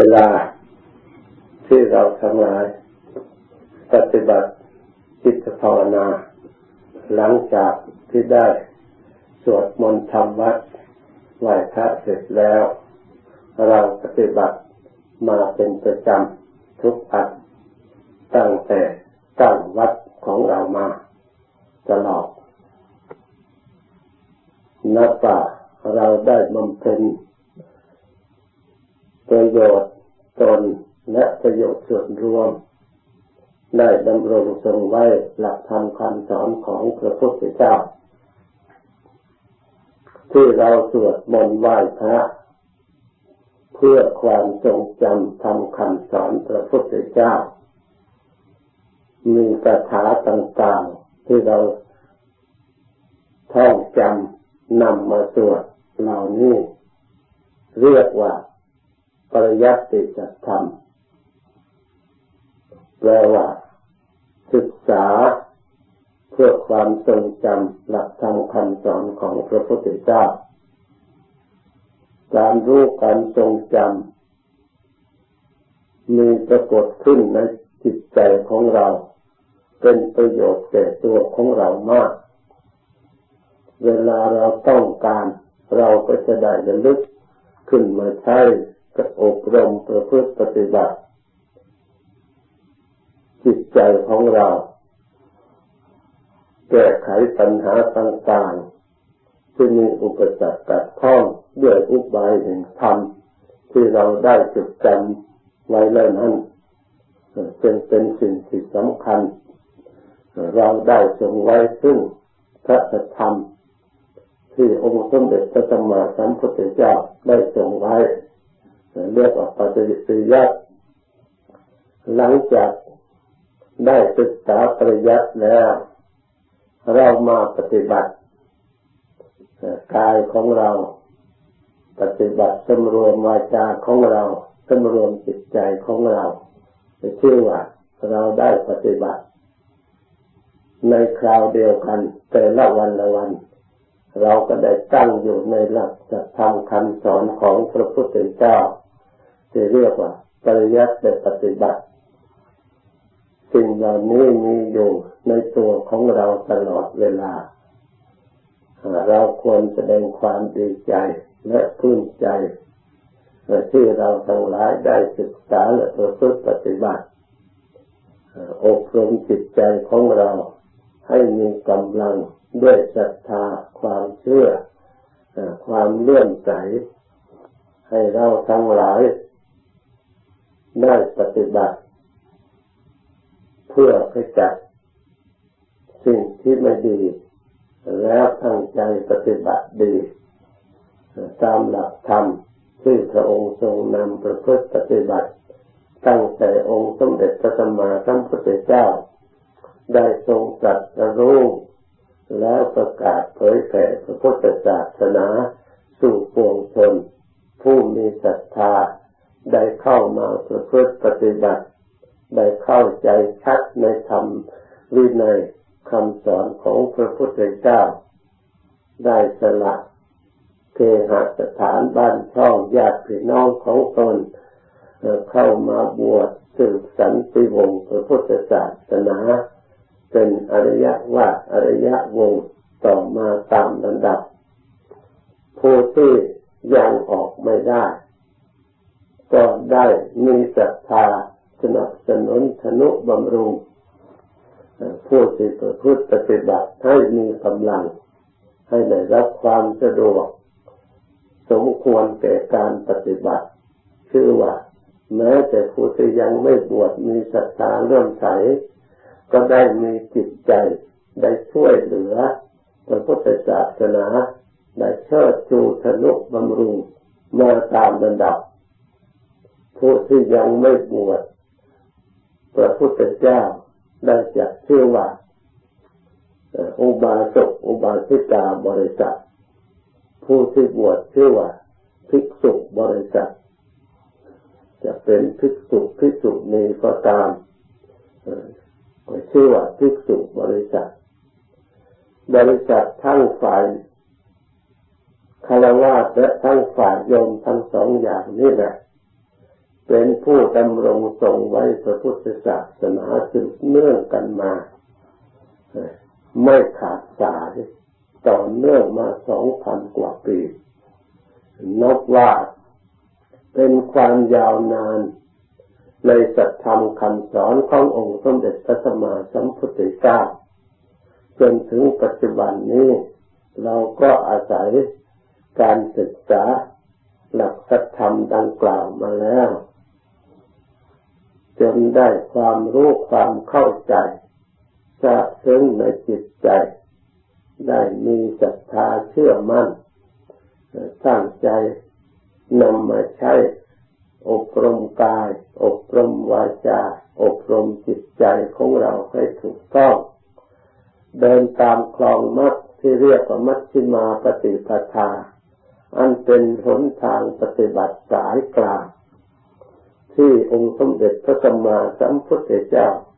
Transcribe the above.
เวลาที่เราทั้งหลายปฏิบัติจิตภาวนา หลังจากที่ได้สวดมนต์ทำวัดไหว้พระเสร็จแล้ว เราปฏิบัติมาเป็นประจำทุกอันตั้งแต่ตั้งวัดของเรามาตลอดนับว่าเราได้บำเพ็ญ ประโยชน์ตนและประโยชน์ส่วนรวม ได้ดำรงทรงไว้หลักธรรมคำสอนของพระพุทธเจ้า ที่เราสวดมนต์ไหว้พระเพื่อความทรงจำทำคำสอนพระพุทธเจ้า มีคาถาต่างๆ ที่เราท่องจำนำมาสวดเหล่านี้ เรียกว่า ปริยัติจัธรรมแปลว่าศึกษาเพื่อความทรงจำหลักธรรมคำสอนของพระพุทธเจ้า การรู้การทรงจำมีปรากฏขึ้นในจิตใจของเรา เป็นประโยชน์แก่ตัวของเรามาก เวลาเราต้องการ เราก็จะได้ระลึกขึ้นมาใช้ กับอบรมประพฤติปฏิบัติ จิตใจของเรา แก้ไขปัญหาต่างๆ ที่มีอุปสรรคกัดข้องด้วยอุบายแห่งธรรมที่เราได้จดจำไว้แล้วนั้นเป็นเป็นสิ่งที่สำคัญ เราได้ทรงไว้ซึ่งพระธรรมที่องค์สมเด็จพระสัมมาสัมพุทธเจ้าได้ทรงไว้ เรียกว่าปฏิสิยัตหลังจากได้ศึกษาปริยัติแล้ว เรามาปฏิบัติกายของเรา ปฏิบัติสำรวมวาจาของเราสำรวมจิตใจของเราชื่อว่าเราได้ปฏิบัติ ในคราวเดียวกัน แต่ละวันละวัน เราก็ได้ตั้งอยู่ในหลักธรรมคำสอนของพระพุทธเจ้า ที่เรียกว่าปริยัติปฏิบัติ สิ่งเหล่านี้มีอยู่ในตัวของเราตลอดเวลา เราควรแสดงความดีใจและพื้นใจที่เราทั้งหลายได้ศึกษาและประพฤติปฏิบัติอบรมจิตใจของเราให้มีกำลังด้วยศรัทธาความเชื่อ ความเลื่อมใส ให้เราทั้งหลาย ได้ปฏิบัติ เพื่อขจัดสิ่งที่ไม่ดี แล้วตั้งใจปฏิบัติดี ตามหลักธรรมที่พระองค์ทรงนำประพฤติปฏิบัติ ตั้งแต่องค์สมเด็จพระสัมมาสัมพุทธเจ้า ได้ทรงตรัสรู้แล้วประกาศเผยแผ่พระพุทธศาสนา สู่ปวงชนผู้มีศรัทธา ได้เข้ามาประพฤติปฏิบัติ ได้เข้าใจชัดในธรรมวินัยคำสอนของพระพุทธเจ้า ได้สละเคหสถานบ้านช่องญาติพี่น้องของตนเข้ามาบวชสืบสันติวงศ์พระพุทธศาสนา เป็นอริยะว่าอริยะวงศ์ต่อมาตามลำดับผู้ที่ยังออกไม่ได้ ก็ได้มีศรัทธาสนับสนุนธนุบำรุงผู้ที่ประพฤติปฏิบัติให้มีกำลัง ให้ได้รับความสะดวก สมควรแก่การปฏิบัติ ชื่อว่า แม้แต่ผู้ที่ยังไม่บวชมีศรัทธาเริ่มใสก็ได้มีจิตใจได้ช่วยเหลือพระพุทธศาสนาได้เชิดชูธนุบำรุงมาตามระดับ ผู้ที่ยังไม่บวชพระพุทธเจ้าได้จัดชื่อว่าอุบาสกอุบาสิกาบริษัท ผู้ที่บวชชื่อว่าภิกษุบริษัท จะเป็นภิกษุภิกษุนี้ก็ตามก็ชื่อว่าภิกษุบริษัท บริษัททั้งฝ่ายคารวะและทั้งฝ่ายโยมทั้งสองอย่างนี่แหละ เป็นผู้ดำรงทรงไว้พระพุทธศาสนาสืบเนื่องกันมาไม่ขาดสายต่อเนื่องมาสองพันกว่าปี นับว่าเป็นความยาวนานในสัจธรรมคำสอนขององค์สมเด็จพระสัมมาสัมพุทธเจ้าจนถึงปัจจุบันนี้ เราก็อาศัยการศึกษาหลักสัจธรรมดังกล่าวมาแล้ว จนได้ความรู้ความเข้าใจจะซึ้งในจิตใจ ได้มีศรัทธาเชื่อมั่นตั้งใจนำมาใช้อบรมกาย อบรมวาจา อบรมจิตใจของเราให้ถูกต้อง เดินตามคลองมัดที่เรียกว่ามัชฌิมาปฏิปทา อันเป็นหนทางปฏิบัติสายกลาง ที่องค์สมเด็จพระสัมมาสัมพุทธเจ้า